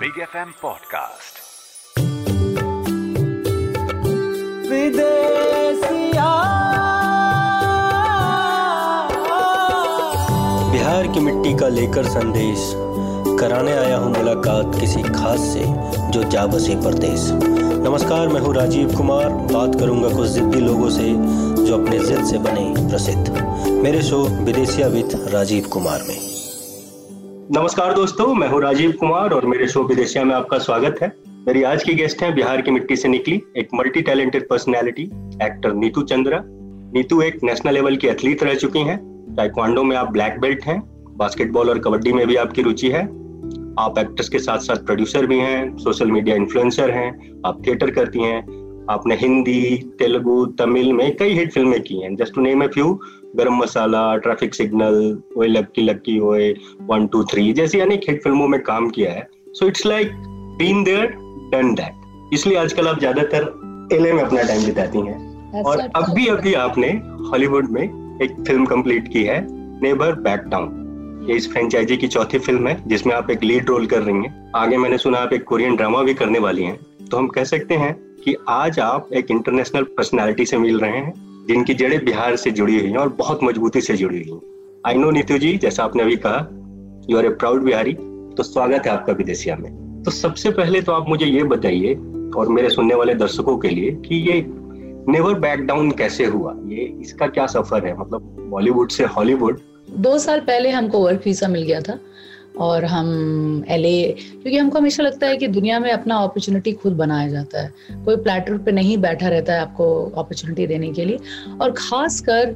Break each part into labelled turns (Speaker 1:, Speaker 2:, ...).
Speaker 1: Big F M podcast
Speaker 2: Bihar की मिट्टी का लेकर संदेश। कराने आया हूँ मुलाकात किसी खास से जो जा बसे परदेश। नमस्कार मैं हूँ राजीव कुमार। बात करूँगा कुछ जिद्दी लोगों से जो अपने जिद से बने प्रसिद्ध। मेरे show Bidesiya with Rajiv Kumar में। नमस्कार दोस्तों, मैं हूँ राजीव कुमार और मेरे शो विदेशिया में आपका स्वागत है। मेरी आज की गेस्ट है बिहार की मिट्टी से निकली एक multi talented personality actor Neetu Chandra. Neetu एक नेशनल लेवल की एथलीट रह चुकी हैं। टाइक्वांडो में आप ब्लैक बेल्ट हैं बास्केटबॉल और कबड्डी में भी आपकी रुचि है। आप एक्ट्रेस के साथ साथ प्रोड्यूसर भी हैं सोशल मीडिया इन्फ्लुएंसर हैं, आप थिएटर करती हैं। आपने हिंदी, तेलुगु, तमिल में कई हिट फ़िल्में की हैं। Just to name a few Garam Masala Traffic signal ओए लक्की लक्की ओए वन टू थ्री जैसी अनेक हिट फ़िल्मों में काम किया है। So it's like been there done that इसलिए आजकल आप ज़्यादातर एलए में अपना टाइम बिताती हैं। और अभी अभी आपने हॉलीवुड में एक फ़िल्म कंप्लीट की है नेबर बैक डाउन ये इस फ्रेंचाइजी की चौथी फ़िल्म है जिसमें आप एक लीड रोल कर रही हैं। आगे मैंने सुना आप एक कोरियन ड्रामा भी करने वाली हैं। तो हम कह सकते हैं कि आज आप एक इंटरनेशनल पर्सनालिटी से मिल रहे हैं। जिनकी जड़ें बिहार से जुड़ी हुई हैं और बहुत मजबूती से जुड़ी हुई हैं। आई नो नीतू जी जैसा आपने अभी कहा you are a proud Bihari तो स्वागत है आपका विदेशिया में। तो सबसे पहले तो आप मुझे ये बताइए, और मेरे सुनने वाले दर्शकों के लिए, कि ये नेवर बैक डाउन कैसे हुआ? ये इसका क्या सफ़र है? मतलब बॉलीवुड से हॉलीवुड
Speaker 3: दो साल पहले हमको वर्क वीज़ा मिल गया था। और हम एलए क्योंकि हमको हमेशा लगता है कि दुनिया में अपना अपॉर्चुनिटी खुद बनाया जाता है। कोई प्लेटर पे नहीं बैठा रहता है आपको अपॉर्चुनिटी देने के लिए। और ख़ास कर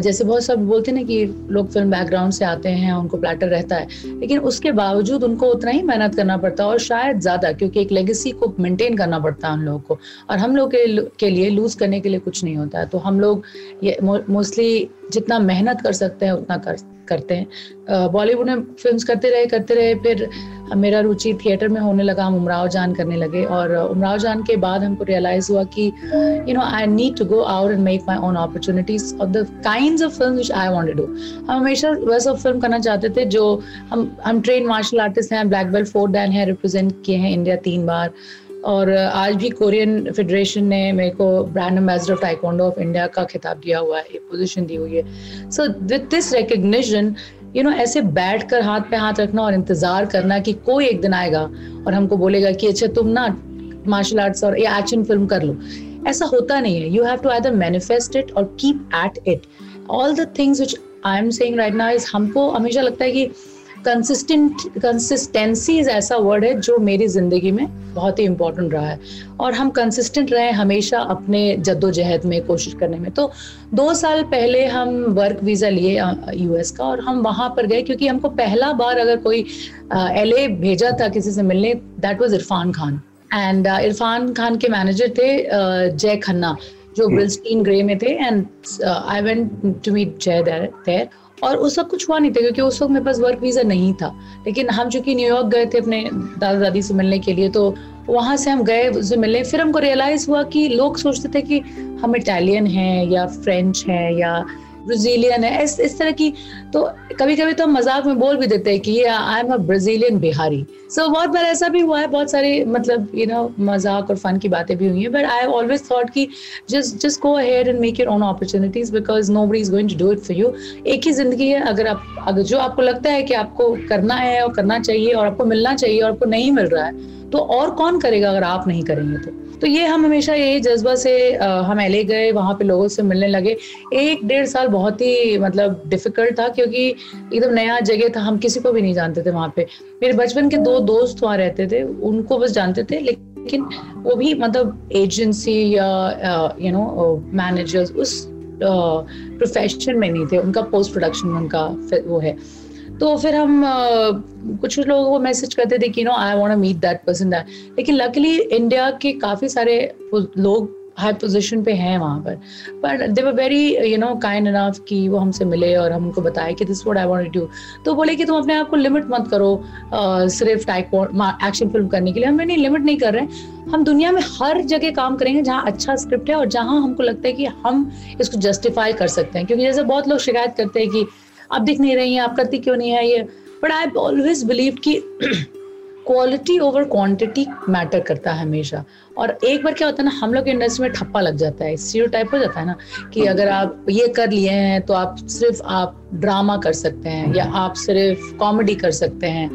Speaker 3: जैसे बहुत सब बोलते हैं ना कि लोग फ़िल्म बैकग्राउंड से आते हैं, उनको प्लेटर रहता है। लेकिन उसके बावजूद उनको उतना ही मेहनत करना पड़ता है और शायद ज़्यादा, क्योंकि एक लेगेसी को मेनटेन करना पड़ता है हम लोग को। और हम लोग के लिए लूज़ करने के लिए कुछ नहीं होता है। तो हम लोग ये मोस्टली जितना मेहनत कर सकते हैं, उतना कर करते हैं। बॉलीवुड में फ़िल्म करते रहे करते रहे, फिर मेरा रुचि थिएटर में होने लगा, हम उमराव जान करने लगे और उमराव जान के बाद हमको रियलाइज़ हुआ कि you know I need to go out and make my own opportunities of the kind of film which I want do हम हमेशा वैसा फ़िल्म करना चाहते थे जो हम हम ट्रेन मार्शल आर्टिस्ट हैं ब्लैक बेल्ट फोर डैन है रिप्रेजेंट किए हैं इंडिया तीन बार। और आज भी कोरियन फेडरेशन ने मेरे को brand ambassador of taekwondo of India का खिताब दिया हुआ है पोजीशन दी हुई है। So with this recognition you know ऐसे बैठ कर हाथ पे हाथ रखना और इंतज़ार करना कि कोई एक दिन आएगा और हमको बोलेगा कि अच्छा तुम ना मार्शल आर्ट्स और या एक्शन फ़िल्म कर लो। ऐसा होता नहीं है। You have to either manifest it or keep at it all the things which I am saying right now is हमको हमेशा लगता है कि कंसिस्टेंट कंसिस्टेंसी ऐसा वर्ड है जो मेरी ज़िंदगी में बहुत ही इंपॉर्टेंट रहा है। और हम कंसिस्टेंट रहे हमेशा अपने जद्दोजहद में कोशिश करने में। तो दो साल पहले हम वर्क वीज़ा लिए यूएस का और हम वहाँ पर गए क्योंकि हमको पहला बार अगर कोई एलए भेजा था किसी से मिलने that was Irrfan Khan and Irrfan Khan के मैनेजर थे जय खन्ना जो ब्रिल्स्टीन ग्रे में थे। And I went to meet Jai there और उस वक्त कुछ हुआ नहीं था, क्योंकि उस वक्त मेरे पास वर्क वीज़ा नहीं था। लेकिन हम चूँकि न्यूयॉर्क गए थे अपने दादा दादी से मिलने के लिए तो वहाँ से हम गए उससे मिलने। फिर हमको रियलाइज़ हुआ कि लोग सोचते थे कि हम इटालियन हैं या फ्रेंच हैं या ब्राजीलियन है। इस इस तरह की तो कभी कभी तो हम मज़ाक में बोल भी देते हैं कि ये I am a Brazilian Bihari so so, बहुत बार ऐसा भी हुआ है बहुत सारे मतलब यू नो मज़ाक और फन की बातें भी हुई हैं बट आई ऑलवेज थॉट कि just just go ahead and make your own opportunities because nobody is going to do it for you एक ही ज़िंदगी है अगर आप अगर जो आपको लगता है कि आपको करना है और करना चाहिए और आपको मिलना चाहिए और आपको नहीं मिल रहा है तो और कौन करेगा अगर आप नहीं करेंगे तो? तो ये हम हमेशा यही जज्बा से हम एले गए, वहाँ पे लोगों से मिलने लगे। एक डेढ़ साल बहुत ही मतलब डिफ़िकल्ट था क्योंकि एकदम नया जगह था, हम किसी को भी नहीं जानते थे वहाँ पे। मेरे बचपन के दो दोस्त वहाँ रहते थे, उनको बस जानते थे, लेकिन वो भी मतलब एजेंसी या यू नो मैनेजर्स उस प्रोफेशन में नहीं थे। उनका पोस्ट प्रोडक्शन उनका, वो है। तो फिर हम कुछ कुछ लोगों को मैसेज करते थे कि no I want meet that person that लेकिन लकीली इंडिया के काफ़ी सारे लोग हाई पोजीशन पे हैं वहाँ पर। But they were very you know kind enough कि वो हमसे मिले और हम उनको बताए कि this what I want to तो बोले कि, तुम अपने आप को लिमिट मत करो सिर्फ़ टाइप एक्शन फ़िल्म करने के लिए। हम नहीं लिमिट नहीं कर रहे हैं। हम दुनिया में हर जगह काम करेंगे जहाँ अच्छा स्क्रिप्ट है और जहाँ हमको लगता है कि हम इसको जस्टिफाई कर सकते हैं। क्योंकि जैसे बहुत लोग शिकायत करते हैं कि आप दिख नहीं रही हैं आप करती क्यों नहीं है ये? बट आई ऑलवेज बिलीव कि क्वालिटी ओवर क्वांटिटी मैटर करता है हमेशा। और एक बार क्या होता है ना हम लोग इंडस्ट्री में ठप्पा लग जाता है सीरो टाइप हो जाता है ना कि अगर आप ये कर लिए हैं तो आप सिर्फ़ आप ड्रामा कर सकते हैं या आप सिर्फ़ कॉमेडी कर सकते हैं।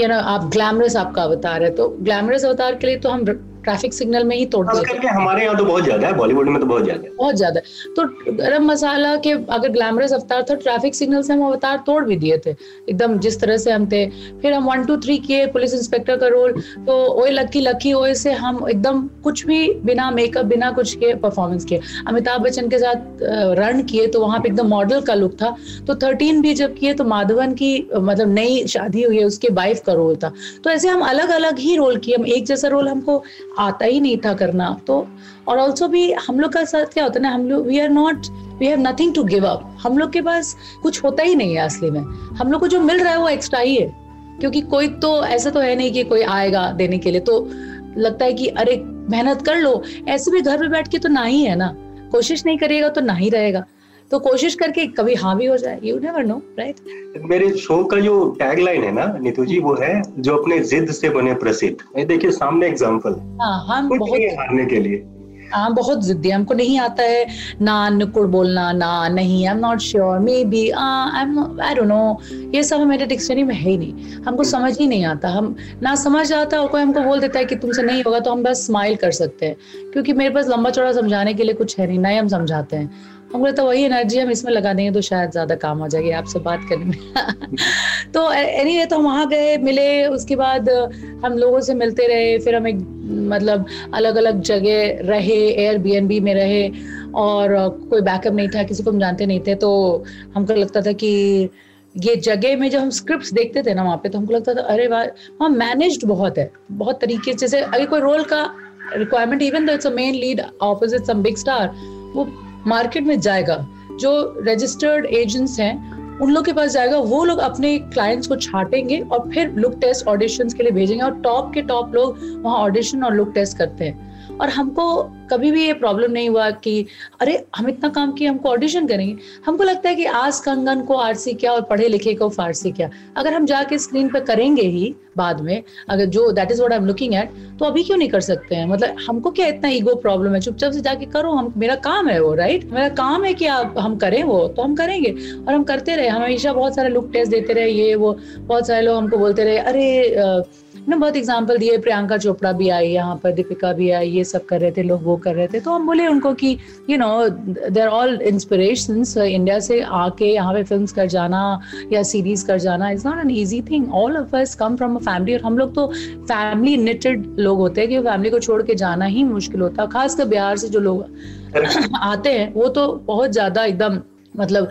Speaker 3: या ना आप ग्लैमरस आपका अवतार है तो ग्लैमरस अवतार के लिए तो हम ट्रैफ़िक सिग्नल में ही तोड़
Speaker 2: दिए करके हमारे यहाँ तो बहुत ज़्यादा है बॉलीवुड में तो बहुत ज़्यादा
Speaker 3: बहुत ज़्यादा तो गरम मसाला के अगर ग्लैमरस अवतार था ट्रैफ़िक सिग्नल से हम अवतार तोड़ भी दिए थे। एकदम जिस तरह से हम थे। फिर हम वन टू थ्री किए पुलिस इंस्पेक्टर का रोल तो ओए लक्की लक्की ओए से हम एकदम कुछ भी बिना मेकअप बिना कुछ के परफॉर्मेंस किए। अमिताभ बच्चन के साथ रन किए तो वहाँ पे एकदम मॉडल का लुक था। तो थर्टीन भी जब किए तो माधवन की मतलब नई शादी हुई है उसके वाइफ का रोल था। तो ऐसे हम अलग अलग ही रोल किए। हम एक जैसा रोल हमको आता ही नहीं था करना। तो और ऑल्सो भी हम लोग का साथ क्या होता है ना, हम लोग we are not we have nothing to give up हम लोग के पास कुछ होता ही नहीं है असली में। हम लोग को जो मिल रहा है वो एक्स्ट्रा ही है। क्योंकि कोई तो ऐसा तो है नहीं कि कोई आएगा देने के लिए। तो लगता है कि, अरे, मेहनत कर लो। ऐसे भी घर में बैठ के तो ना ही है ना। कोशिश नहीं करेगा तो ना ही रहेगा। तो कोशिश करके कभी हाँ भी हो जाए। यू नेवर नो राइट
Speaker 2: मेरे शो का जो टैग लाइन है ना नीतू जी वो है जो अपने जिद से बने प्रसिद्ध। देखिए सामने एग्ज़ाम्पल
Speaker 3: हाँ हम बहुत
Speaker 2: हारने के लिए।
Speaker 3: हाँ बहुत जिद्दी हमको नहीं आता है ना नुकुड़ बोलना ना नहीं I am not sure maybe I am I don't know ये सब मेरे डिक्शनरी में है ही नहीं। हमको समझ ही नहीं आता। हम ना समझ आता और कोई हमको बोल देता है कि तुमसे नहीं होगा तो हम बस स्माइल कर सकते हैं। क्योंकि मेरे पास लंबा चौड़ा समझाने के लिए कुछ है नहीं ना ही हम समझाते हैं। हमको तो वही एनर्जी हम इसमें लगा देंगे तो शायद ज़्यादा काम हो जाएगी, आपसे बात करने में। तो एनी तो हम वहाँ गए, मिले, उसके बाद हम लोगों से मिलते रहे, फिर हम एक मतलब अलग अलग जगह रहे एयर में रहे, और कोई बैकअप नहीं था, किसी को हम जानते नहीं थे तो हमको लगता था कि ये जगह में जब हम स्क्रिप्ट देखते थे ना वहाँ पे तो हमको लगता था, अरे वाह, वहाँ मैनेज्ड बहुत है, बहुत तरीके से, जैसे अगर कोई रोल का requirement even though it's main lead opposite some big star वो मार्केट में जाएगा, जो रजिस्टर्ड एजेंट्स हैं, उन लोग के पास जाएगा, वो लोग अपने क्लाइंट्स को छाटेंगे और फिर लुक टेस्ट ऑडिशन के लिए भेजेंगे और टॉप के टॉप लोग वहाँ ऑडिशन और लुक टेस्ट करते हैं। और हमको कभी भी ये प्रॉब्लम नहीं हुआ कि, अरे, हम इतना काम किए हमको ऑडिशन करेंगे। हमको लगता है कि आज कंगन को आरसी क्या और पढ़े लिखे को फारसी क्या। अगर हम जाके स्क्रीन पर करेंगे ही बाद में, अगर जो that is what I am looking at तो अभी क्यों नहीं कर सकते हैं? मतलब हमको क्या इतना ईगो प्रॉब्लम है? चुपचाप से जाके करो, हम, मेरा काम है वो राइट मेरा काम है कि आप, हम करें वो तो हम करेंगे। और हम करते रहे। हमेशा बहुत सारे लुक टेस्ट देते रहे, ये, वो, बहुत सारे लोग हमको बोलते रहे, अरे ना बहुत एग्ज़ाम्पल दिए प्रियंका चोपड़ा भी आई यहाँ पर दीपिका भी आई ये सब कर रहे थे लोग वो कर रहे थे। तो हम बोले उनको कि you know there all inspiration India से आके यहाँ पे फ़िल्म कर जाना या सीरीज़ कर जाना is not an easy thing all of us come from a family और हम लोग तो फैमिली निटेड लोग होते हैं कि फैमिली को छोड़ के जाना ही मुश्किल होता है। खासकर बिहार से जो लोग आते हैं वो तो बहुत ज़्यादा एकदम मतलब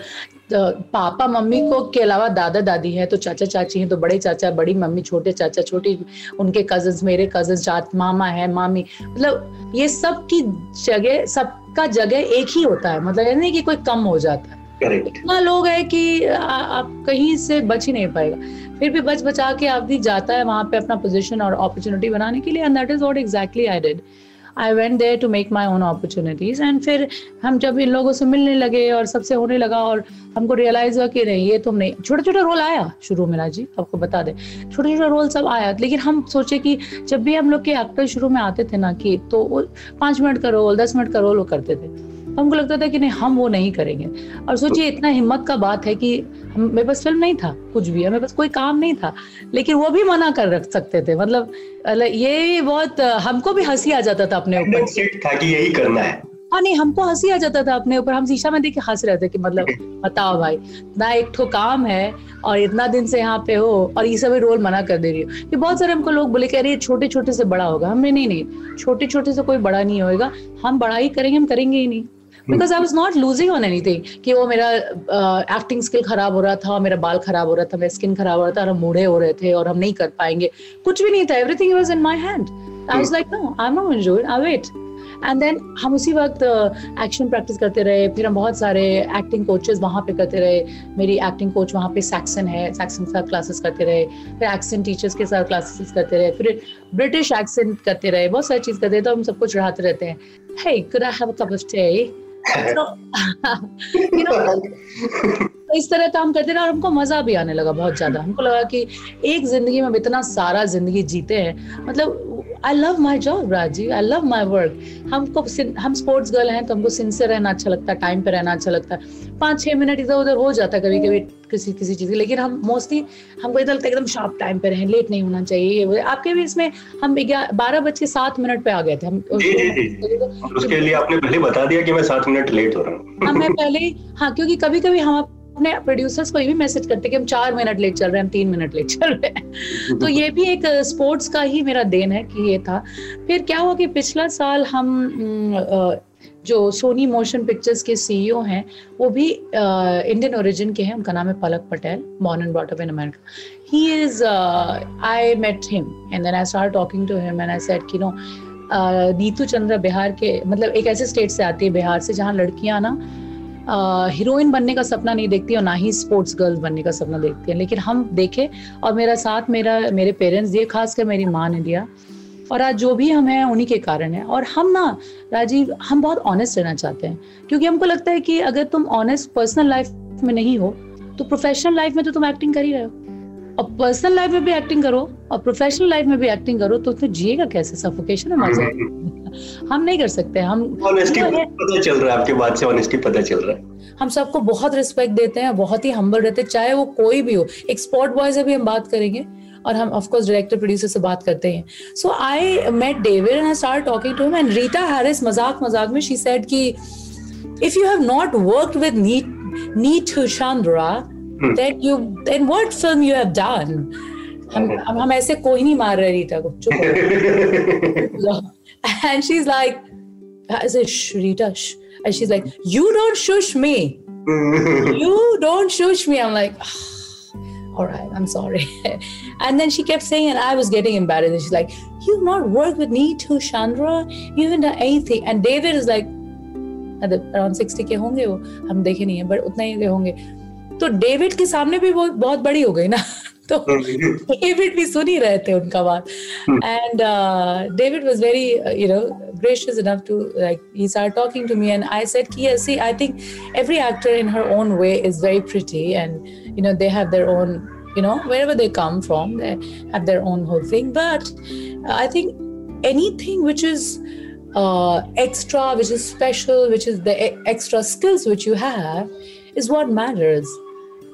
Speaker 3: तो पापा मम्मी को के अलावा दादा दादी है तो चाचा चाची हैं तो बड़े चाचा बड़ी मम्मी छोटे चाचा छोटी उनके कजन्स मेरे कज़न मामा है मामी मतलब ये सब की जगह सबका जगह एक ही होता है मतलब नहीं कि कोई कम हो जाता है। इतना लोग है कि आ, आप कहीं से बच ही नहीं पाएगा। फिर भी बच बचा के आदमी जाता है वहाँ पे अपना पोजीशन और अपॉर्चुनिटी बनाने के लिए and that is what exactly I did I went there to make my own opportunities and फिर हम जब इन लोगों से मिलने लगे और सबसे होने लगा और हमको रियलाइज़ हुआ कि नहीं, ये तुम नहीं। छोटा छोटा रोल आया शुरू में जी आपको बता दे। छोटा छोटा रोल सब आया। लेकिन हम सोचे कि जब भी हम लोग के एक्टर शुरू में आते थे ना कि तो पाँच मिनट का रोल दस मिनट का रोल वो करते थे। हमको लगता था कि नहीं हम वो नहीं करेंगे। और सोचिए इतना हिम्मत का बात है कि मेरे पास फ़िल्म नहीं था कुछ भी मेरे पास कोई काम नहीं था लेकिन वो भी मना कर रख सकते थे। मतलब ये बहुत हमको भी हँसी आ जाता था अपने ऊपर।
Speaker 2: था कि यही करना है।
Speaker 3: हाँ नहीं हमको हँसी आ जाता था अपने ऊपर। हम शीशा में देख के हंस रहे थे कि मतलब बताओ भाई ना एक ठो काम है और इतना दिन से यहाँ पे हो और ये सभी रोल मना कर दे रही हो। कि बहुत सारे हमको लोग बोले कह रहे हैं छोटे छोटे से बड़ा होगा। हमने नहीं नहीं छोटे छोटे से कोई बड़ा नहीं होएगा। हम बड़ा ही करेंगे हम करेंगे ही नहीं। Because I was not losing on anything कि वो मेरा एक्टिंग स्किल खराब हो रहा था मेरा बाल खराब हो रहा था मेरा स्किन खराब हो रहा था और हम मूढ़े हो रहे थे और हम नहीं कर पाएँगे। कुछ भी नहीं था। Everything was in my hand I was like no I am not enjoy I wait and then हम उसी वक्त एक्शन प्रैक्टिस करते रहे। फिर हम बहुत सारे एक्टिंग कोचेस वहाँ पे करते रहे। मेरी एक्टिंग कोच वहाँ पे सैक्सन है। सैक्सन के साथ क्लासेस करते रहे। फिर एक्सेंट टीचर्स के साथ क्लासेस करते रहे। फिर ब्रिटिश एक्सेंट करते रहे। बहुत सारी चीज़ करते रहे। तो हम सबको चढ़ाते रहते हैं। Hey could I have a cup of tea? know, इस तरह काम करते रहे और हमको मज़ा भी आने लगा बहुत ज़्यादा। हमको लगा कि एक ज़िंदगी में इतना सारा ज़िंदगी जीते हैं। मतलब आई लव माई जॉब राज़ी आई लव माई वर्क हमको हम स्पोर्ट्स गर्ल हैं तो हमको सिंसियर रहना अच्छा लगता है टाइम पे रहना अच्छा लगता। है पाँच छः मिनट इधर उधर हो जाता है कभी कभी किसी किसी चीज़ की। लेकिन हम मोस्टली हमको इधर लगता है एकदम शार्प टाइम पे रहें लेट नहीं होना चाहिए आपके भी इसमें हम बारह बज के सात मिनट पे आ गए थे। हम
Speaker 2: उसके लिए आपने पहले बता दिया कि मैं सात मिनट लेट हो रहा हूँ।
Speaker 3: हाँ मैं पहले हाँ क्योंकि कभी कभी हम अपने प्रोड्यूसर्स को ये भी मैसेज करते कि हम चार मिनट लेट चल रहे हैं हम तीन मिनट लेट चल रहे हैं। तो ये भी एक स्पोर्ट्स का ही मेरा देन है कि ये था। फिर क्या हुआ कि पिछला साल हम जो सोनी मोशन पिक्चर्स के सीईओ हैं, वो भी इंडियन ओरिजिन के हैं, उनका नाम है Palak Patel born and brought up in America he is I met him and then I start talking to him and I said कि नो नीतू चंद्रा बिहार के मतलब एक ऐसे स्टेट से आती है बिहार से, जहाँ लड़कियाँ ना हीरोइन बनने का सपना नहीं देखती और ना ही स्पोर्ट्स गर्ल बनने का सपना देखती है। लेकिन हम देखे और मेरा साथ, मेरा, मेरे पेरेंट्स दिए खासकर मेरी माँ ने दिया। और आज जो भी हम हैं उन्हीं के कारण है। और हम ना राजीव हम बहुत ऑनेस्ट रहना चाहते हैं। क्योंकि हमको लगता है कि अगर तुम ऑनेस्ट पर्सनल लाइफ में नहीं हो तो प्रोफेशनल लाइफ में तो तुम एक्टिंग कर ही रहे हो। और पर्सनल लाइफ में भी एक्टिंग करो और प्रोफेशनल लाइफ में भी एक्टिंग करो तो उसमें जिएगा कैसे? सफोकेशन है मज़ा हम नहीं कर सकते। हम
Speaker 2: ऑनेस्टी पता चल रहा है आपके बात से ऑनेस्टी पता चल रहा है।
Speaker 3: हम सबको बहुत रिस्पेक्ट देते हैं बहुत ही हम्बल रहते हैं चाहे वो कोई भी हो। एक स्पॉट बॉय से भी हम बात करेंगे। और हम ऑफकोर्स डायरेक्टर प्रोड्यूसर से बात करते हैं। So I met David and I start talking to him and Rita Harris मज़ाक मज़ाक में शी सेड कि if you have not worked with NEET नीट हुशांद्रा then you then what film you have done hmm hmm hmm ऐसे कोई नहीं मार रहे रीटा को। चुप and she is like I say Rita and she's like you don't shush me. You don't shush me. I'm like oh, all right i'm sorry and then she kept saying and i was getting embarrassed and she's like you've not worked with me too chandra you haven't done anything and david is like around sixty के होंगे वो हम देखे नहीं है but उतना ही होंगे तो डेविड के सामने भी वो बहुत बड़ी हो गई ना तो डेविड भी सुन ही रहे थे उनका बात and David was very you know gracious enough to like he started talking to me and i said yes see i think every actor in her own way is very pretty and you know they have their own you know wherever they come from they have their own whole thing but i think anything which is uh, extra which is special which is the extra skills which you have is what matters.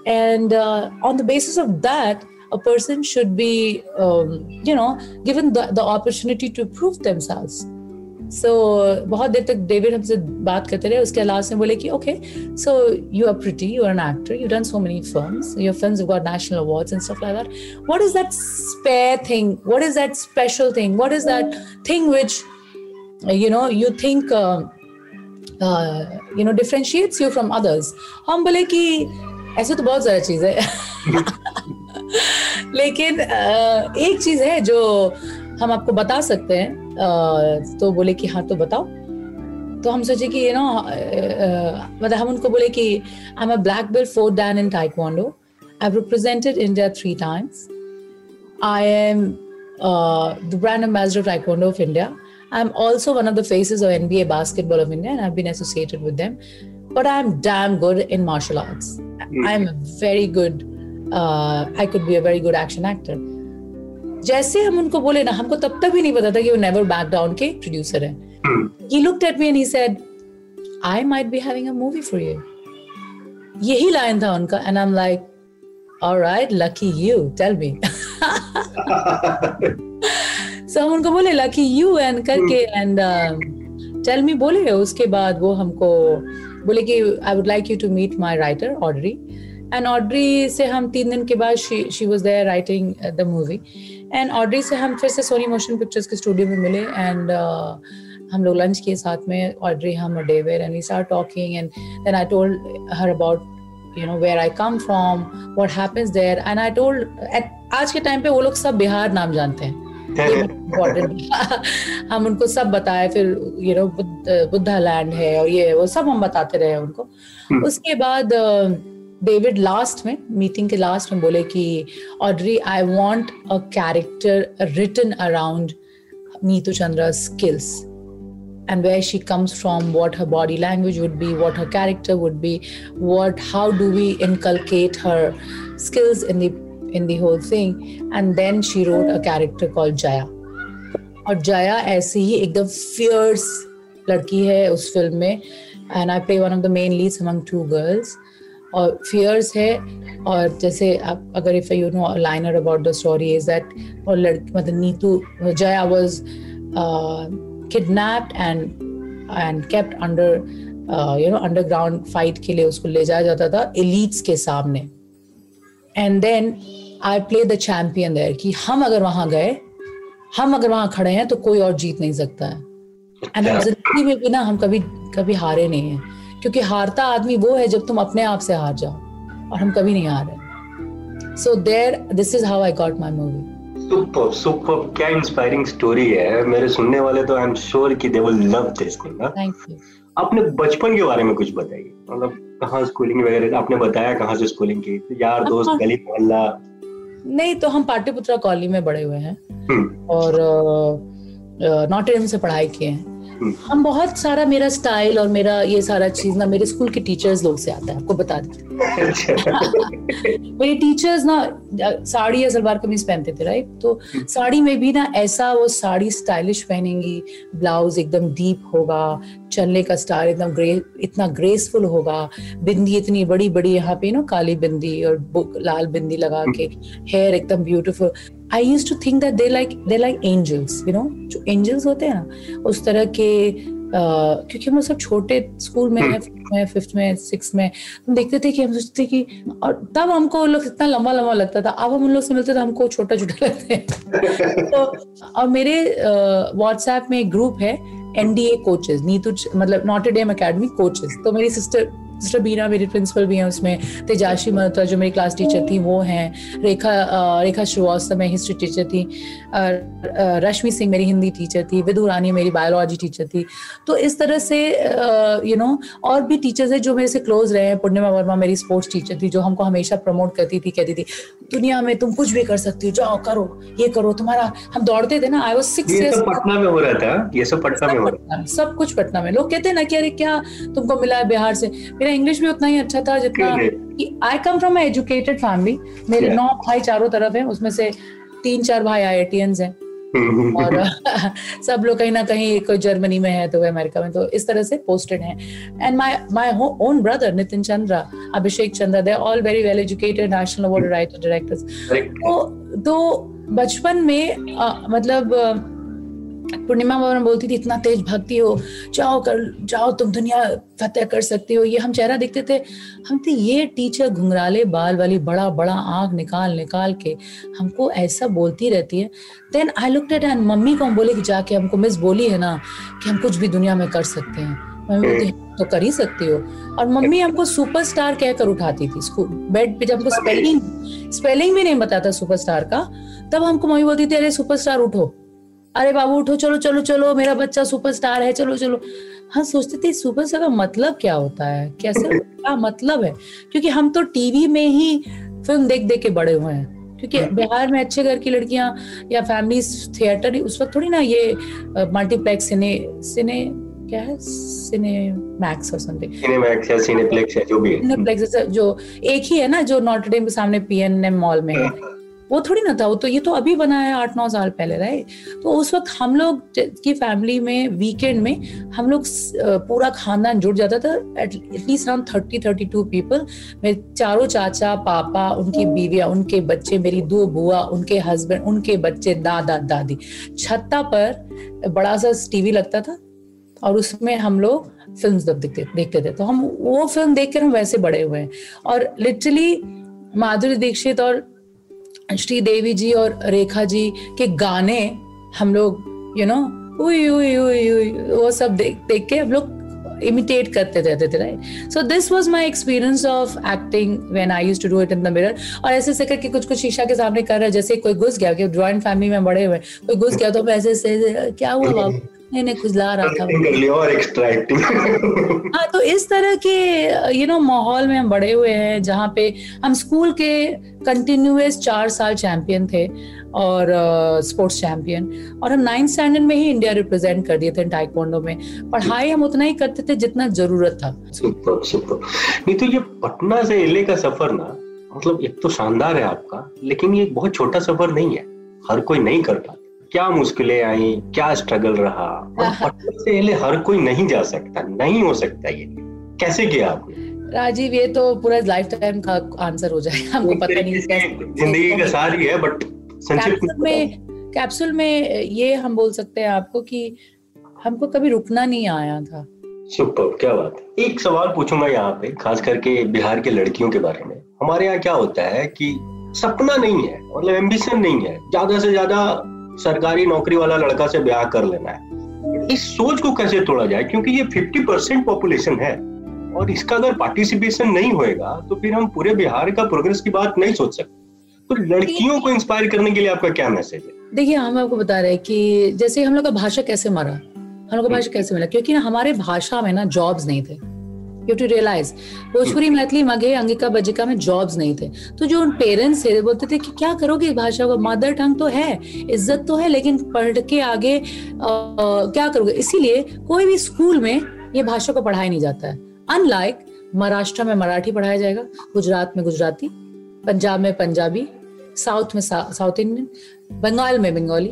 Speaker 3: And uh, on the basis of that, a person should be, um, you know, given the, the opportunity to prove themselves. So बहुत देर तक David हमसे बात करते रहे उसके अलावा से बोले कि okay so you are pretty you are an actor you done so many films your films got national awards and stuff like that what is that spare thing what is that special thing what is that thing which know you think uh, you know differentiates you from others हम बोले कि ऐसे तो बहुत सारा चीज़ है. लेकिन uh, एक चीज़ है जो हम आपको बता सकते हैं तो बोले कि हाँ तो बताओ तो हम सोचे कि यू नो मतलब हम उनको बोले कि I am a black belt four dan in taekwondo I have represented India three times I am the brand ambassador of taekwondo of India I'm also one of the faces of NBA Basketball of India, and I've been associated with them. But I'm damn good in martial arts. Mm. I'm a very good. Uh, I could be a very good action actor. जैसे हम उनको बोले ना हमको तब तक भी नहीं पता था कि वो नेवर बैक डाउन के प्रोड्यूसर हैं। He looked at me and he said I might be having a movie for you यही लाइन था उनका and I am like alright lucky you tell me so हम उनको बोले लकी यू एंड करके and tell me बोले। उसके बाद वो हमको बोले कि I would like you to meet my writer Audrey and Audrey से हम तीन दिन के बाद she was there writing the movie and Audrey से हम फिर से सोनी मोशन पिक्चर्स के स्टूडियो में मिले एंड uh, हम लोग लंच किए साथ में. ऑडरी हम और David and we start talking and then I told her about you know where I come from, what happens there, and I told at आज के टाइम पे वो लोग सब बिहार नाम जानते हैं. हम उनको सब बताए फिर यू नो बुद्धा लैंड है और ये वो सब हम बताते रहे उनको। हम्म। उसके बाद डेविड लास्ट में मीटिंग के लास्ट में बोले कि Audrey I want a character written around Neetu Chandra skills and where she comes from what her body language would be what her character would be what how do we inculcate her skills in the in the whole thing and then she wrote a character call Jaya और जया ऐसी ही एकदम fears लड़की है उस film में and I play one of the main leads among two girls और fierce है। और जैसे आप अगर if you know liner about the story is that और लड़की मतलब Neetu Jaya was kidnapped and and kept under you know underground fight के लिए उसको ले जाया जाता था एलिट्स के सामने। And then I play the champion there कि हम अगर वहाँ गए हम अगर वहाँ खड़े हैं तो कोई और जीत नहीं सकता है। एंड ज़िंदगी में भी ना हम कभी कभी हारे नहीं हैं। क्योंकि हारता आदमी वो है जब तुम अपने आप से हार जाओ और हम कभी नहीं हारे। So there this is how I got my movie
Speaker 2: super super क्या इंस्पायरिंग स्टोरी है। मेरे सुनने वाले तो आई एम श्योर कि they will love this thing thank you अपने बचपन के बारे में कुछ बताइए। मतलब कहाँ स्कूलिंग वगैरह आपने बताया कहाँ से स्कूलिंग की? यार दोस्त हाँ। गली मोहल्ला।
Speaker 3: नहीं तो हम पाटलिपुत्रा कॉलोनी में बड़े हुए हैं। हम्म। और नॉट से पढ़ाई किए हैं। हम बहुत सारा मेरा स्टाइल और मेरा ये सारा चीज़ ना मेरे स्कूल के टीचर्स लोग से आता है आपको बता दी। अच्छा। मेरे टीचर्स ना साड़ी या सलवार कमीज पहनते थे राइट तो साड़ी में भी ना ऐसा वो साड़ी स्टाइलिश पहनेंगी ब्लाउज एकदम डीप होगा चलने का स्टाइल एकदम ग्रे इतना ग्रेसफुल होगा बिंदी इतनी बड़ी बड़ी यहाँ पे ना काली बिंदी और लाल बिंदी लगा के हेयर एकदम beautiful I use to think that they like they like angels you know जो एंजल्स होते हैं ना उस तरह के Uh, क्योंकि हम लोग सब छोटे स्कूल में हैं फिफ्थ में फिफ्थ में सिक्स में हम देखते थे कि हम सोचते थे कि और तब हमको उन लोग इतना लंबा लंबा लगता था अब हम उन लोग से मिलते थे हमको छोटा छोटा लगता है। तो और मेरे व्हाट्सएप uh, में एक ग्रुप है एनडीए कोचेस नीतू मतलब नॉट डेम अकेडमी कोचेस तो मेरी सिस्टर सिस्टर बीना मेरी प्रिंसिपल भी हैं उसमें। तेजाशी मल्होत्रा जो मेरी क्लास टीचर थी वो हैं। रेखा रेखा श्रीवास्तव मैं हिस्ट्री टीचर थी। रश्मि सिंह मेरी हिंदी टीचर थी। विदु रानी मेरी बायोलॉजी टीचर थी। तो इस तरह से यू नो और भी टीचर्स है जो मेरे से क्लोज रहे हैं। पूर्णिमा वर्मा मेरी स्पोर्ट्स टीचर थी जो हमको हमेशा प्रमोट करती थी कहती थी दुनिया में तुम कुछ भी कर सकती हो जाओ करो ये करो तुम्हारा हम दौड़ते थे ना आई वॉज़ सिक्स
Speaker 2: पटना में हो रहा था ये सब पटना में हो रहा
Speaker 3: था सब कुछ पटना में। लोग कहते हैं ना कि अरे क्या तुमको मिला है बिहार से? मेरा मेरा इंग्लिश भी उतना ही अच्छा था जितना I come from educated family मेरे नौ भाई चारों तरफ़ हैं उसमें से तीन चार भाई आई हैं। और सब लोग कहीं ना कहीं कोई जर्मनी में है तो अमेरिका में तो इस तरह से पोस्टेड हैं। And my my own brother Nitin Chandra Abhishek Chandra they all very well educated national award writer directors तो तो बचपन में आ, मतलब पूर्णिमा बाबा बोलती थी इतना तेज भक्ति हो जाओ कर जाओ तुम दुनिया फतेह कर सकती हो। ये हम चेहरा देखते थे। हम थे ये टीचर घुंघराले बाल वाली बड़ा बड़ा आँख निकाल निकाल के हमको ऐसा बोलती रहती है। Then I look at and mummy को हम बोले कि जाके हमको मिस बोली है ना कि हम कुछ भी दुनिया में कर सकते हैं। मम्मी बोलती तो कर ही सकती हो। और मम्मी हमको सुपरस्टार कहकर उठाती थी। स्कूल बेड पे जब हमको स्पेलिंग स्पेलिंग भी नहीं बताता सुपरस्टार का तब हमको मम्मी बोलती थी अरे सुपरस्टार उठो। अरे बाबू उठो चलो चलो चलो मेरा बच्चा सुपरस्टार है चलो चलो। हाँ सोचते थे सुपरस्टार का मतलब क्या होता है? कैसे क्या मतलब है? क्योंकि हम तो टीवी में ही फ़िल्म देख देख के बड़े हुए हैं। क्योंकि हाँ। बिहार में अच्छे घर की लड़कियाँ या फैमिली थिएटर उस वक्त थोड़ी ना ये मल्टीप्लेक्स सिने सिने क्या है? सिने मैक्स और समथिंग
Speaker 2: सिनेमैक्स या सिनेप्लेक्स है जो भी। है
Speaker 3: सिनेप्लेक्स जो एक ही है ना जो नॉटरडेम के सामने पीएनएम मॉल में। है हाँ। वो थोड़ी ना था वो तो ये तो अभी बना है आठ नौ साल पहले राइट तो उस वक्त हम लोग की फैमिली में वीकेंड में हम लोग पूरा खानदान जुड़ जाता था at least around thirty thirty two people मेरे चारों चाचा पापा उनकी बीविया उनके बच्चे मेरी दो बुआ उनके हस्बैंड उनके बच्चे दादा दादी। छत्ता पर बड़ा सा टीवी लगता था और उसमें हम लोग फ़िल्म देखते देखते थे। तो हम वो फ़िल्म देख कर हम वैसे बड़े हुए हैं। और लिटरली माधुरी दीक्षित और श्री देवी जी और रेखा जी के गाने हम लोग यू नो उई उई उई उई, वो सब देख देख के हम लोग इमिटेट करते रहते थे right so this was my experience of acting when I use to do it in the mirror और ऐसे ऐसे करके कुछ कुछ शीशा के सामने कर रहे जैसे कोई घुस गया कि जॉइंट फैमिली में बड़े हुए कोई घुस गया तो ऐसे से क्या हुआ बाबू? नहीं कुछ ला रहा था
Speaker 2: और एक्स्ट्रा एक्टिंग
Speaker 3: हाँ तो इस तरह के यू नो माहौल में हम बड़े हुए हैं जहाँ पे हम स्कूल के कंटिन्यूस चार साल चैंपियन थे और स्पोर्ट्स uh, चैंपियन और हम नाइन्थ स्टैंडर्ड में ही इंडिया रिप्रेजेंट कर दिए थे टाइकोंडो में। पढ़ाई हम उतना ही करते थे जितना ज़रूरत था।
Speaker 2: सुपर सुपर नहीं तो ये पटना से एले का सफ़र ना मतलब एक तो शानदार है आपका लेकिन ये बहुत छोटा सफ़र नहीं है। हर कोई नहीं कर पाता क्या मुश्किलें आई क्या स्ट्रगल रहा? और पटना से एले हर कोई नहीं जा सकता नहीं हो सकता ये। कैसे किया आपने?
Speaker 3: राजीव ये तो पूरा लाइफ टाइम का आंसर हो जाएगा हमको पता नहीं
Speaker 2: ज़िंदगी का सार ही है बट
Speaker 3: कैप्सूल में कैप्सूल में ये हम बोल सकते हैं आपको कि हमको कभी रुकना नहीं आया था।
Speaker 2: सुपर क्या बात है। एक सवाल पूछूँगा यहाँ पे खास करके बिहार के लड़कियों के बारे में। हमारे यहाँ क्या होता है कि सपना नहीं है मतलब एम्बिशन नहीं है ज़्यादा से ज़्यादा सरकारी नौकरी वाला लड़का से ब्याह कर लेना है। इस सोच को कैसे तोड़ा जाए? क्योंकि ये 50 परसेंट पॉपुलेशन है। और इसका अगर पार्टिसिपेशन नहीं होएगा तो फिर हम पूरे बिहार का प्रोग्रेस की बात नहीं सोच सकते। तो लड़कियों को इंस्पायर करने के लिए आपका क्या मैसेज है?
Speaker 3: देखिए हम आपको बता रहे हैं कि जैसे हम लोग का भाषा कैसे मरा? हम लोग का भाषा कैसे मिला क्योंकि ना हमारे भाषा में ना जॉब्स नहीं थे। You to realize Bhojpuri Maithili Magahi Angika Bajjika में जॉब्स नहीं थे। तो जो उन पेरेंट्स थे बोलते थे कि क्या करोगे इस भाषा को? मदर टंग तो है इज़्ज़त तो है लेकिन पढ़ के आगे आ, क्या करोगे? इसीलिए कोई भी स्कूल में ये भाषा को पढ़ाया नहीं जाता है। अनलाइक महाराष्ट्र में मराठी पढ़ाया जाएगा गुजरात में गुजराती पंजाब में पंजाबी साउथ में साउथ इंडियन बंगाल में बंगाली।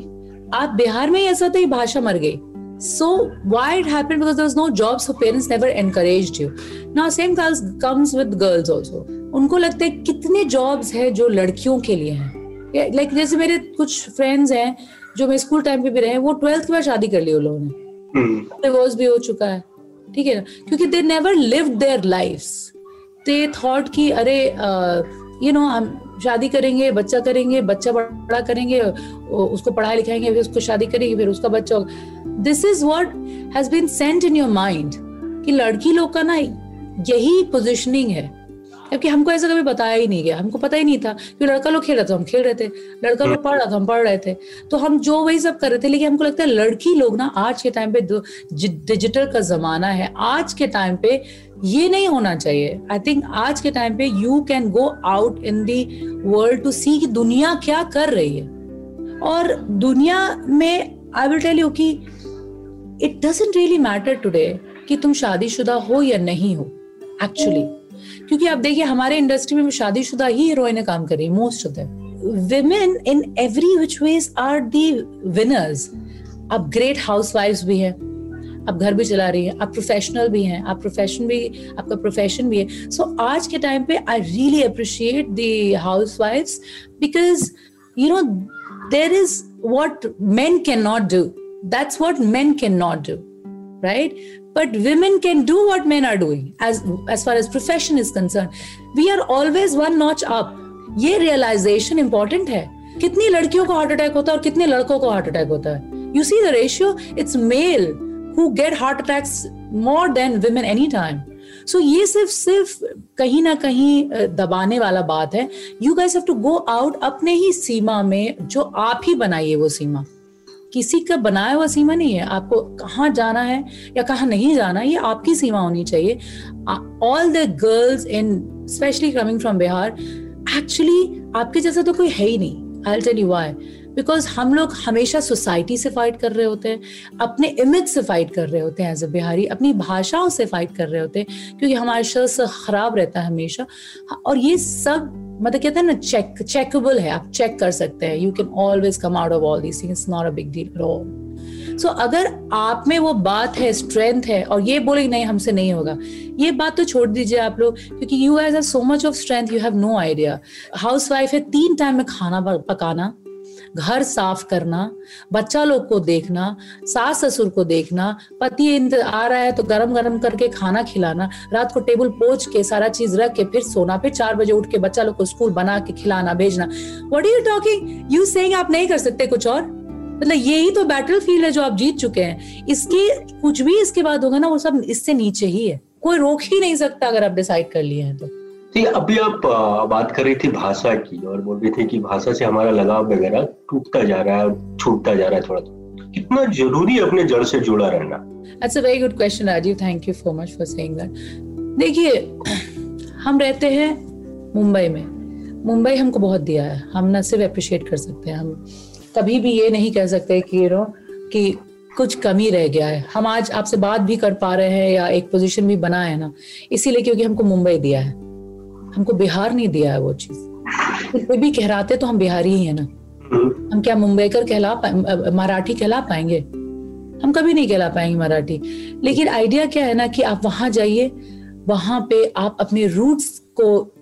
Speaker 3: आप बिहार में ऐसा था भाषा मर गई। So why it happened? Because there was no jobs so parents never encouraged you. Now same comes with girls also. उनको लगता है कितने जॉब्स है जो लड़कियों के लिए हैं। लाइक like, जैसे मेरे कुछ फ्रेंड्स हैं जो मैं स्कूल टाइम पे भी रहे वो ट्वेल्थ के बाद शादी कर ली उन लोगों ने। Divorce hmm. भी हो चुका है। ठीक है ना? क्योंकि they never live their life they thought कि अरे यू नो हम शादी करेंगे बच्चा करेंगे बच्चा बड़ा करेंगे उसको पढ़ाई लिखाएँगे फिर उसको शादी करेंगे फिर उसका बच्चा होगा। This is what has been sent in your mind कि लड़की लोग का ना यही पोजिशनिंग है। क्योंकि हमको ऐसा कभी बताया ही नहीं गया। हमको पता ही नहीं था कि लड़का लोग खेल रहे थे हम खेल रहे थे। लड़का लोग पढ़ रहा था हम पढ़ रहे थे। तो हम जो वही सब कर रहे थे, लेकिन हमको लगता है लड़की लोग ना आज के टाइम पे डिजिटल का जमाना है। आज के टाइम पे ये नहीं होना चाहिए। आई थिंक आज के टाइम पे you can go out in the world to see दुनिया क्या कर रही है। और दुनिया में आई विल टेल यू कि it doesn't really matter today कि तुम शादीशुदा हो या नहीं हो एक्चुअली क्योंकि आप देखिए हमारे इंडस्ट्री में शादीशुदा ही हीरोइने काम कर रही most of them women in every which ways are the winners. अब ग्रेट हाउस भी हैं आप घर भी चला रही हैं आप प्रोफेशनल भी हैं आप प्रोफेशन भी आपका प्रोफेशन भी है. सो so, आज के टाइम पे आई रियली अप्रिशिएट द हाउस wives because you know there is what men can not do that's what men can not do right? But women can do what men are doing, as as far as profession is concerned. We are always one notch up. ये realization important है कितनी लड़कियों को heart attack होता है और कितने लड़कों को हार्ट अटैक होता है you see the ratio it's male who get heart attacks more than women any time so ये सिर्फ़ सिर्फ़ कहीं ना कहीं दबाने वाला बात है you guys have to go out अपने ही सीमा में जो आप ही बनाइए वो सीमा किसी का बनाया हुआ सीमा नहीं है। आपको कहाँ जाना है या कहाँ नहीं जाना, ये आपकी सीमा होनी चाहिए। All the girls in specially coming from Bihar actually आपके जैसा तो कोई है ही नहीं। I tell you why because हम लोग हमेशा सोसाइटी से फाइट कर रहे होते हैं, अपने इमेज से फाइट कर रहे होते हैं एज अ बिहारी अपनी भाषाओं से फाइट कर रहे होते हैं, क्योंकि हमारा शर्स खराब रहता है हमेशा। और ये सब मतलब कहते हैं ना चेक चेकेबल है, आप चेक कर सकते हैं। You can always come out of all this things not a big deal at so अगर आप में वो बात है स्ट्रेंथ है, और ये बोले नहीं, हमसे नहीं होगा, ये बात तो छोड़ दीजिए आप लोग, क्योंकि you has so much of strength you have no idea housewife है, तीन टाइम में खाना पकाना। घर साफ़ करना, बच्चा लोग को देखना, सास ससुर को देखना, पति आ रहा है तो गरम गरम करके खाना खिलाना, रात को टेबल पोच के सारा चीज़ रख के फिर सोना, फिर चार बजे उठ के बच्चा लोग को स्कूल बना के खिलाना, भेजना। What you talking you saying आप नहीं कर सकते कुछ और? मतलब यही तो बैटल फ़ील्ड है जो आप जीत चुके हैं। इसके, कुछ भी इसके बाद होगा ना, वो सब इससे नीचे ही है। कोई रोक ही नहीं सकता अगर आप डिसाइड कर लिए हैं तो।
Speaker 2: तो अभी आप बात कर रही थी भाषा की और बोल रही थी कि भाषा से हमारा लगाव वगैरह टूटता जा रहा है छूटता जा रहा है थोड़ा कितना ज़रूरी है अपने जड़ से जुड़ा रहना?
Speaker 3: That's a very good question, Rajiv. Thank you so much for saying that. देखिए हम रहते हैं मुंबई में। मुंबई हमको बहुत दिया है। हम ना सिर्फ़ अप्रिशिएट कर सकते हैं। हम कभी भी ये नहीं कह सकते कि यू नो कि कुछ कमी रह गया है। हम आज आपसे बात भी कर पा रहे हैं या एक पोजीशन भी बना है ना। इसीलिए क्योंकि हमको मुंबई दिया है। हमको बिहार नहीं दिया है वो चीज़। कोई भी कहराते तो हम बिहारी ही है ना। हम क्या मुंबईकर कहला मराठी कहला पाएँगे? हम कभी नहीं कहला पाएँगे मराठी। लेकिन आइडिया क्या है ना कि आप वहाँ जाइए, वहाँ पे आप अपने रूट्स को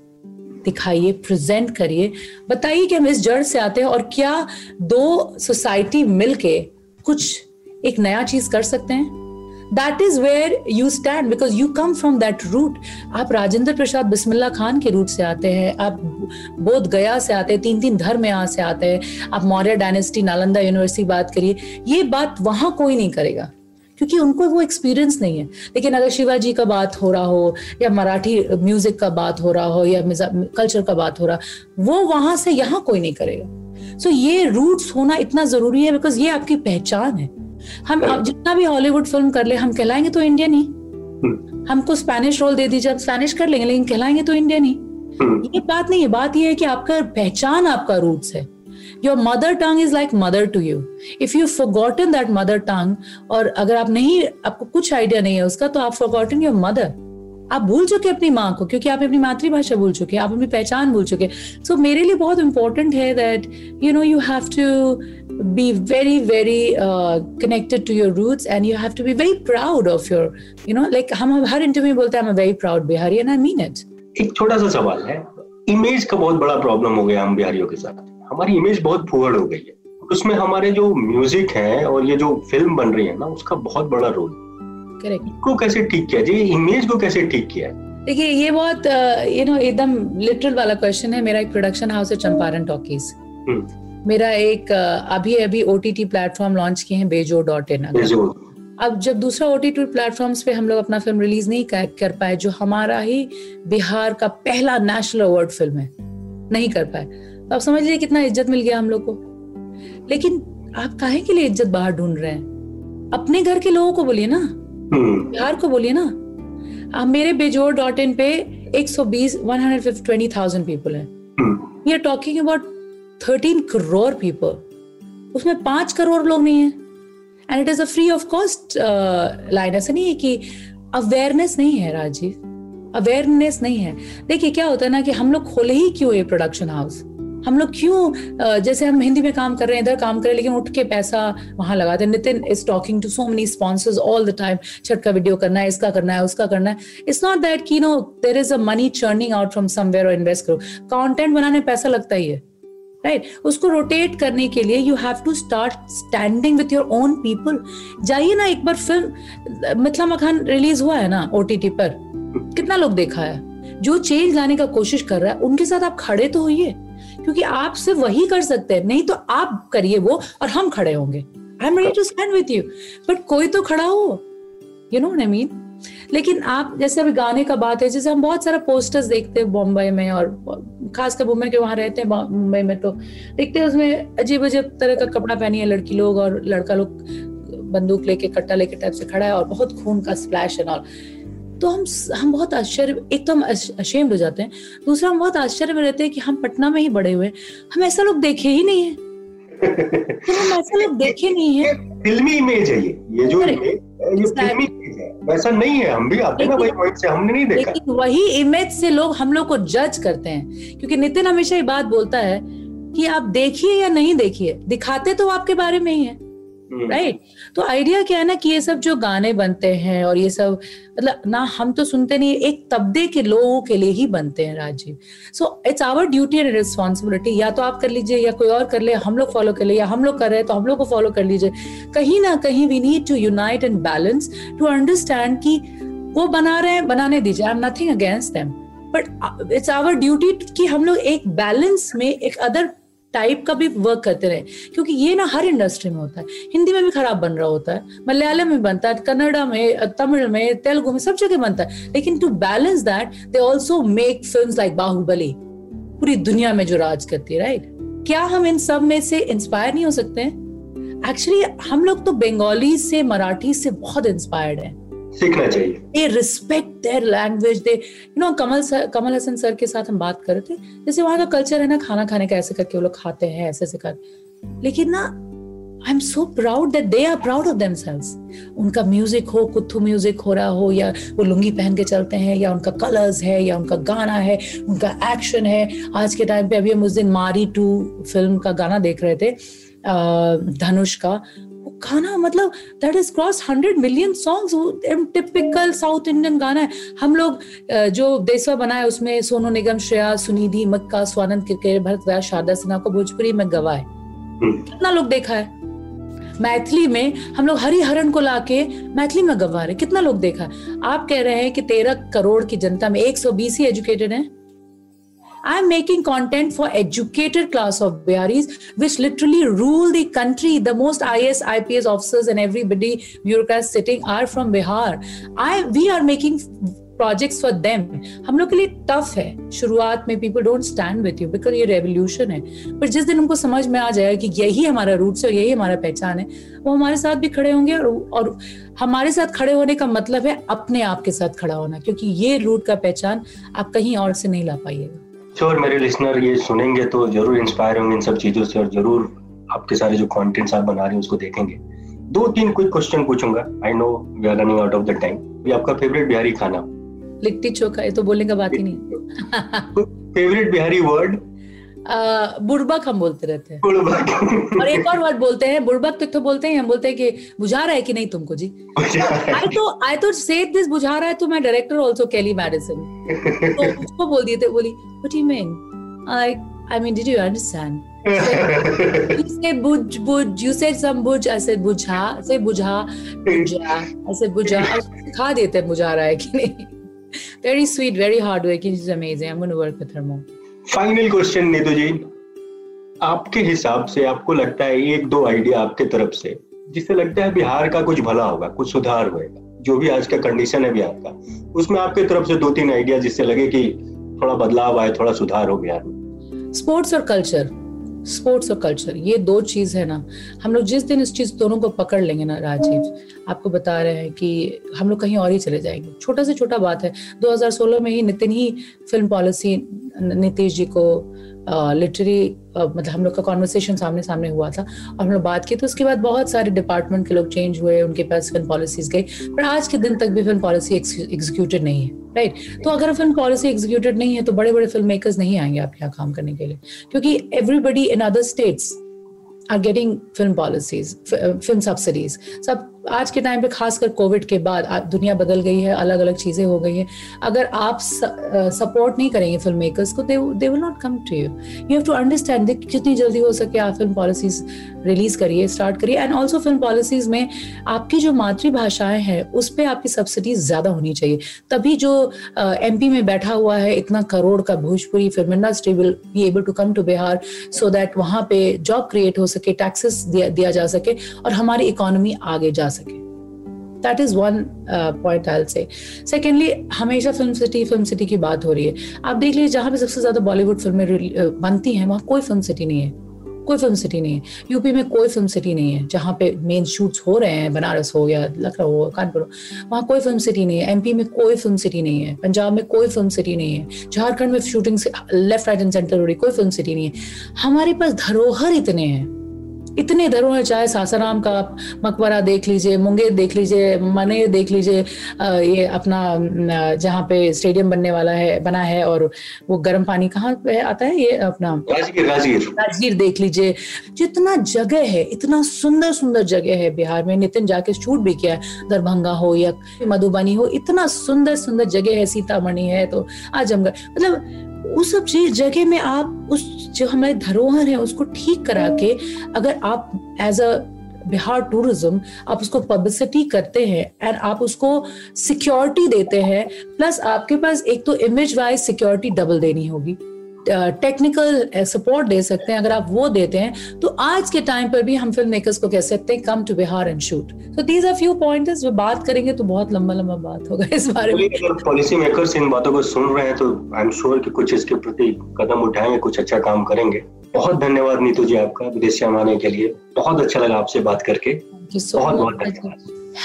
Speaker 3: दिखाइए, प्रेजेंट करिए। बताइए कि हम इस जड़ से आते हैं और क्या दो सोसाइटी मिलके कुछ एक नया चीज़ कर सकते हैं? That is where you stand because you come from that root आप राजेंद्र प्रसाद बिस्मिल्ला खान के रूट से आते हैं आप बोध गया से आते हैं तीन तीन धर्म यहाँ से आते हैं। आप मौर्य डायनेस्टी नालंदा यूनिवर्सिटी बात करिए ये बात वहाँ कोई नहीं करेगा क्योंकि उनको वो एक्सपीरियंस नहीं है। लेकिन अगर शिवाजी का बात हो रहा हो या मराठी म्यूज़िक का बात हो रहा हो या कल्चर का बात हो रहा वो वहाँ से यहाँ कोई नहीं करेगा। सो so, ये रूट्स होना इतना ज़रूरी है बिकॉज़ ये आपकी पहचान है। हम जितना भी हॉलीवुड फ़िल्म कर ले हम कहलाएँगे तो इंडियन ही। हम्म। हमको स्पेनिश रोल दे दीजिए हम स्पेनिश कर लेंगे लेकिन कहलाएँगे तो इंडियन ही। हम्म। ये बात नहीं है बात ये है कि आपका पहचान आपका रूट्स है। Your mother tongue is like mother to you if you forgotten that mother tongue और अगर आप नहीं आपको कुछ आइडिया नहीं है उसका तो आप फॉरगॉटन योर मदर आप भूल चुके अपनी माँ को क्योंकि आप अपनी मातृभाषा भूल चुके आप अपनी पहचान भूल चुके सो so, मेरे लिए बहुत इंपॉर्टेंट है that you know you have to be very very connected to your roots and you have to be very proud of your you know like हम हर इंटरव्यू में बोलते हैं very proud Bihari and I mean it
Speaker 2: एक छोटा सा सवाल है। इमेज का बहुत बड़ा प्रॉब्लम हो गया हम बिहारियों के साथ। हमारी इमेज बहुत फुअड़ हो गई है। उसमें हमारे जो म्यूज़िक है और ये जो फ़िल्म बन रही है ना उसका बहुत बड़ा रोल करेक्ट को कैसे ठीक किया जी इमेज को कैसे ठीक किया
Speaker 3: देखिए ये बहुत यू नो एकदम लिटरल वाला क्वेश्चन है। मेरा एक प्रोडक्शन हाउस है चंपारण टॉकीज। मेरा एक अभी अभी O T T platform launch किए हैं बेजो डॉट इन अब जब दूसरा ओ टी टी प्लेटफॉर्म्स पे हम लोग अपना फ़िल्म रिलीज़ नहीं कर, पाए जो हमारा ही बिहार का पहला नेशनल अवार्ड फ़िल्म है नहीं कर पाए तो आप समझ लीजिए कितना इज़्ज़त मिल गया हम लोग को लेकिन आप काहे के लिए इज़्ज़त बाहर ढूंढ रहे हैं अपने घर के लोगों को बोलिए ना हम्म। बिहार को बोलिए ना आप मेरे बेजोर डॉट इन पे 120 120,000 पीपल है we are talking about 13 crore people उसमें पाँच करोड़ लोग नहीं है। And it is a free of cost line ऐसा नहीं है कि अवेयरनेस नहीं है, राजीव। अवेयरनेस नहीं है। देखिए, क्या होता है ना कि हम लोग खोले ही क्यों ये प्रोडक्शन हाउस हम लोग क्यों जैसे हम हिंदी में काम कर रहे हैं, इधर काम कर रहे हैं, लेकिन उठ के पैसा वहाँ लगाते हैं। Nitin is talking to so many sponsors all the time Chhath का वीडियो करना है, इसका करना है, उसका करना है। इट्स नॉट दैट की no there is a money churning out from somewhere और इन्वेस्ट करो। कंटेंट बनाने पैसा लगता ही है। Right right? उसको रोटेट करने के लिए you have to start standing with your own people जाइए ना एक बार फ़िल्म मिथिला मखान रिलीज़ हुआ है ना ओटीटी पर? कितना लोग देखा है? जो चेंज लाने का कोशिश कर रहा है उनके साथ आप खड़े तो होइए क्योंकि आप सिर्फ़ वही कर सकते हैं नहीं तो आप करिए वो और हम खड़े होंगे। I am ready to stand with you but कोई तो खड़ा हो। यू नो आई मीन लेकिन आप, जैसे अभी गाने का बात है, जैसे हम बहुत सारा पोस्टर्स देखते हैं बॉम्बे में और खासकर मुंबई के वहाँ रहते हैं मुंबई में तो देखते हैं उसमें अजीब अजीब तरह का कपड़ा पहनी है लड़की लोग और लड़का लोग बंदूक लेके, कट्टा लेके टाइप से खड़ा है और बहुत खून का स्प्लैश है और तो हम हम बहुत आश्चर्य, एक तो हम अशेम्ड हो जाते हैं, दूसरा हम बहुत आश्चर्य में रहते हैं कि हम पटना में ही बड़े हुए हम ऐसा लोग देखे ही नहीं है। हम ऐसा लोग देखे नहीं है।
Speaker 2: फिल्मी इमेज है ये। ये जो इमेज ये फिल्मी इमेज है। वैसा नहीं है हम भी आते हैं ना वही पॉइंट से हमने नहीं देखा। लेकिन
Speaker 3: वही इमेज से लोग हम लोग को जज करते हैं। क्योंकि नितिन हमेशा ये बात बोलता है कि आप देखिए या नहीं देखिए दिखाते तो आपके बारे में ही है। Right hmm. तो आइडिया क्या है ना कि ये सब जो गाने बनते हैं और ये सब मतलब ना हम तो सुनते नहीं, एक तबदे के लोगों के लिए ही बनते हैं Rajiv. So it's our duty and responsibility या तो आप कर लीजिए या कोई और कर ले, हम लोग फॉलो कर ले, या हम लोग कर रहे हैं तो हम लोग को फॉलो कर लीजिए। कहीं ना कहीं we need to unite and balance to understand कि वो बना रहे हैं, बनाने दीजिए। I am nothing against them but it's our duty कि हम लोग एक बैलेंस में, एक अदर टाइप का भी वर्क करते रहे। क्योंकि ये ना हर इंडस्ट्री में होता है। हिंदी में भी खराब बन रहा होता है, मलयालम में बनता है, कन्नड़ा में, तमिल में, तेलुगु में, सब जगह बनता है। लेकिन to balance that they also make film like Baahubali पूरी दुनिया में जो राज करती है राइट क्या हम इन सब में से इंस्पायर नहीं हो सकते हैं? एक्चुअली हम लोग तो बंगाली से मराठी से बहुत इंस्पायर्ड हैं।
Speaker 2: सीखना चाहिए।
Speaker 3: They respect their language they you know Kamal sir, Kamal Haasan sir के साथ हम बात कर रहे थे, जैसे वहाँ का कल्चर है ना, खाना खाने का ऐसे करके वो लोग खाते हैं, ऐसे ऐसे कर। लेकिन ना I am so proud that they are proud of themselves उनका म्यूज़िक हो, कुत्थू म्यूज़िक हो रहा हो, या वो लुंगी पहन के चलते हैं, या उनका कलर्स है, या उनका गाना है, उनका एक्शन है। आज के टाइम पे अभी हम उस दिन मारी टू फ़िल्म का गाना देख रहे थे धनुष का। गाना मतलब that is cross hundred million songs typical south Indian गाना है। हम लोग जो देशवा बनाए उसमें सोनू निगम श्रेया सुनिधि मक्का स्वानंद किरकेट भरत व्यास शारदा सिन्हा को भोजपुरी में गवाए हम्म। कितना लोग देखा है? मैथिली में हम लोग हरी हरण को लाके मैथिली में गवा रहे कितना लोग देखा है? आप कह रहे हैं कि तेरह करोड़ की जनता में एक सौ बीस ही एजुकेटेड है। I am making content for educated class of Biharis, which literally rule the country. The most IS, IPS officers and everybody bureaucrats sitting are from Bihar. I we are making projects for them हम लोग के लिए tough है शुरुआत में people don't stand with you because ये revolution है पर जिस दिन उनको समझ में आ जाएगा कि यही हमारा रूट्स है यही हमारा पहचान है वो हमारे साथ भी खड़े होंगे और, और हमारे साथ खड़े होने का मतलब है अपने आप के साथ खड़ा होना क्योंकि ये रूट का पहचान आप कहीं और से नहीं ला पाइएगा
Speaker 2: श्योर मेरे लिसनर ये सुनेंगे तो ज़रूर इंस्पायर होंगे इन सब चीज़ों से और ज़रूर आपके सारे जो कंटेंट्स आप बना रहे हैं उसको देखेंगे। दो तीन क्विक क्वेश्चन पूछूँगा। I know we are running out of the time ये आपका फेवरेट बिहारी खाना।
Speaker 3: लिट्टी चोखा ये तो बोलने का बात ही नहीं।
Speaker 2: फेवरेट बिहारी वर्ड
Speaker 3: बुड़बक हम बोलते रहते हैं। और एक और वर्ड बोलते हैं बुड़बक तो, तो बोलते हैं हम बोलते हैं कि बुझा रहा है कि नहीं तुमको जी? आई तो आई तो से दिस बुझा रहा है तो मैं डायरेक्टर आल्सो केली मेडिसिन तो उसको बोल दिए थे बोली what you mean I I mean did you understand you say buj buj you said some buj I said बुझा say बुझा बुझा I said बुझा खा देते बुझा रहा है कि नहीं। Very sweet very hard working she's amazing I'm going to work with her more
Speaker 2: final question Neetu ji आपके हिसाब से आपको लगता है एक दो आइडिया आपके तरफ़ से, जिससे लगता है बिहार का कुछ भला होगा, कुछ सुधार होगा जो भी आज का कंडीशन है बिहार का, उसमें आपके तरफ़ से दो तीन आइडिया जिससे लगे कि थोड़ा बदलाव आए, थोड़ा सुधार हो बिहार में?
Speaker 3: स्पोर्ट्स और कल्चर स्पोर्ट्स और कल्चर ये दो चीज़ है ना। हम लोग जिस दिन इस चीज़ दोनों को पकड़ लेंगे ना, राजीव, आपको बता रहे हैं कि हम लोग कहीं और ही चले जाएँगे। छोटा से छोटा बात है 2016 में ही नितिन ही फ़िल्म पॉलिसी नीतीश जी को लिटरी मतलब हम लोग का कॉन्वर्सेशन सामने सामने हुआ था और हम लोग बात की तो उसके बाद बहुत सारे डिपार्टमेंट के लोग चेंज हुए, उनके पास फ़िल्म पॉलिसीज़ गई पर आज के दिन तक भी फ़िल्म पॉलिसी एग्जीक्यूटेड नहीं है। राइट तो अगर फ़िल्म पॉलिसी एग्जीक्यूटेड नहीं है तो बड़े बड़े फ़िल्म मेकर्स नहीं आएँगे आपके यहाँ काम करने के लिए। क्योंकि everybody in other states are getting film policies film subsidies सब आज के टाइम पे खासकर कोविड के बाद दुनिया बदल गई है अलग अलग चीज़ें हो गई हैं। अगर आप सपोर्ट नहीं करेंगे फ़िल्म मेकर्स को they will not come to you you have to understand जितनी जल्दी हो सके आप फ़िल्म पॉलिसीज़ रिलीज़ करिए स्टार्ट करिए। एंड ऑल्सो फ़िल्म पॉलिसीज़ में आपकी जो मातृभाषाएँ हैं उस पर आपकी सब्सिडीज ज़्यादा होनी चाहिए। तभी जो एमपी में बैठा हुआ है इतना करोड़ का Bhojpuri film industry will be able to come to Bihar so that वहाँ पे जॉब क्रिएट हो सके टैक्सेस दिया, दिया जा सके और हमारी इकोनॉमी आगे जा सके। That is one point I say secondly हमेशा फ़िल्म सिटी फ़िल्म सिटी की बात हो रही है। आप देख लीजिए जहाँ पे सबसे ज़्यादा बॉलीवुड फ़िल्में uh, बनती हैं वहाँ कोई फ़िल्म सिटी नहीं है। कोई फ़िल्म सिटी नहीं है। यूपी में कोई फ़िल्म सिटी नहीं है जहाँ पे मेन शूट्स हो रहे हैं बनारस हो या लखनऊ हो कानपुर हो। वहाँ कोई फ़िल्म सिटी नहीं है। एमपी में कोई फ़िल्म सिटी नहीं है। पंजाब में कोई फ़िल्म सिटी नहीं है। झारखंड में shooting left right and centre हो रही कोई फ़िल्म सिटी नहीं है। हमारे पास धरोहर इतने हैं। इतने दरों है चाहे सासाराम का मकबरा देख लीजिए मुंगेर देख लीजिए मनेर देख लीजिए ये अपना जहाँ पे स्टेडियम बनने वाला है बना है और वो गर्म पानी कहाँ पे आता है? ये अपना राजगीर राजगीर। देख लीजिए। जितना जगह है इतना सुंदर सुंदर जगह है बिहार में। नितिन जाके शूट भी किया है दरभंगा हो या मधुबनी हो इतना सुंदर सुंदर जगह है सीतामढ़ी है तो आजमगढ़ मतलब उस सब चीज़ जगह में आप उस जो हमारे धरोहर है, उसको ठीक करा के अगर आप एज अ बिहार टूरिज़्म आप उसको पब्लिसिटी करते हैं एंड आप उसको सिक्योरिटी देते हैं प्लस आपके पास एक तो इमेज वाइज सिक्योरिटी डबल देनी होगी। टेक्निकल सपोर्ट दे सकते हैं, अगर आप वो देते हैं तो आज के टाइम पर भी हम फ़िल्म मेकर्स को कह सकते हैं come to Bihar and shoot तो दीज आर फ्यू पॉइंट्स जो बात करेंगे तो बहुत लंबा लंबा बात होगा इस बारे में।
Speaker 2: पॉलिसी मेकर्स इन बातों को सुन रहे हैं तो आई एम श्योर कि कुछ इसके प्रति कदम उठाएँगे, कुछ अच्छा काम करेंगे। बहुत धन्यवाद नीतू जी आपका, विदेश आने के लिए। बहुत अच्छा लगा आपसे बात करके। बहुत सो मच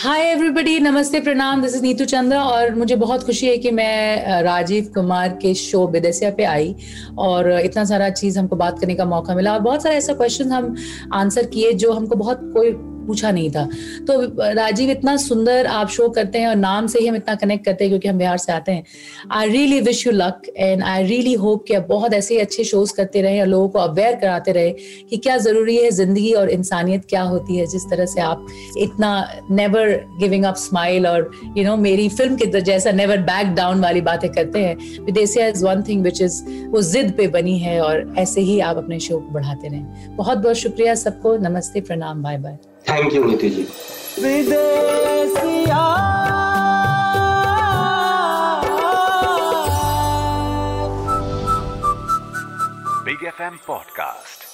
Speaker 3: हाय एवरीबॉडी नमस्ते प्रणाम. दिस इज़ नीतू चंद्रा और मुझे बहुत खुशी है कि मैं राजीव कुमार के शो बेदसिया पे आई और इतना सारा चीज़ हमको बात करने का मौका मिला और बहुत सारे ऐसा क्वेश्चन हम आंसर किए जो हमको बहुत कोई पूछा नहीं था। तो राजीव इतना सुंदर आप शो करते हैं और नाम से ही हम इतना कनेक्ट करते हैं क्योंकि हम बिहार से आते हैं। I really wish you luck and I really hope कि आप बहुत ऐसे अच्छे शोज़ करते रहे और लोगों को अवेयर कराते रहे कि क्या ज़रूरी है ज़िंदगी और इंसानियत क्या होती है, जिस तरह से आप इतना नेवर गिविंग अप स्माइल और यू नो मेरी फ़िल्म के जैसा नेवर बैक डाउन वाली बातें करते हैं। Bidesiya is one thing which is वो जिद पे बनी है और ऐसे ही आप अपने शो को बढ़ाते रहें। बहुत बहुत शुक्रिया सबको। नमस्ते, प्रणाम bye bye
Speaker 2: thank you Niti ji
Speaker 1: big F M podcast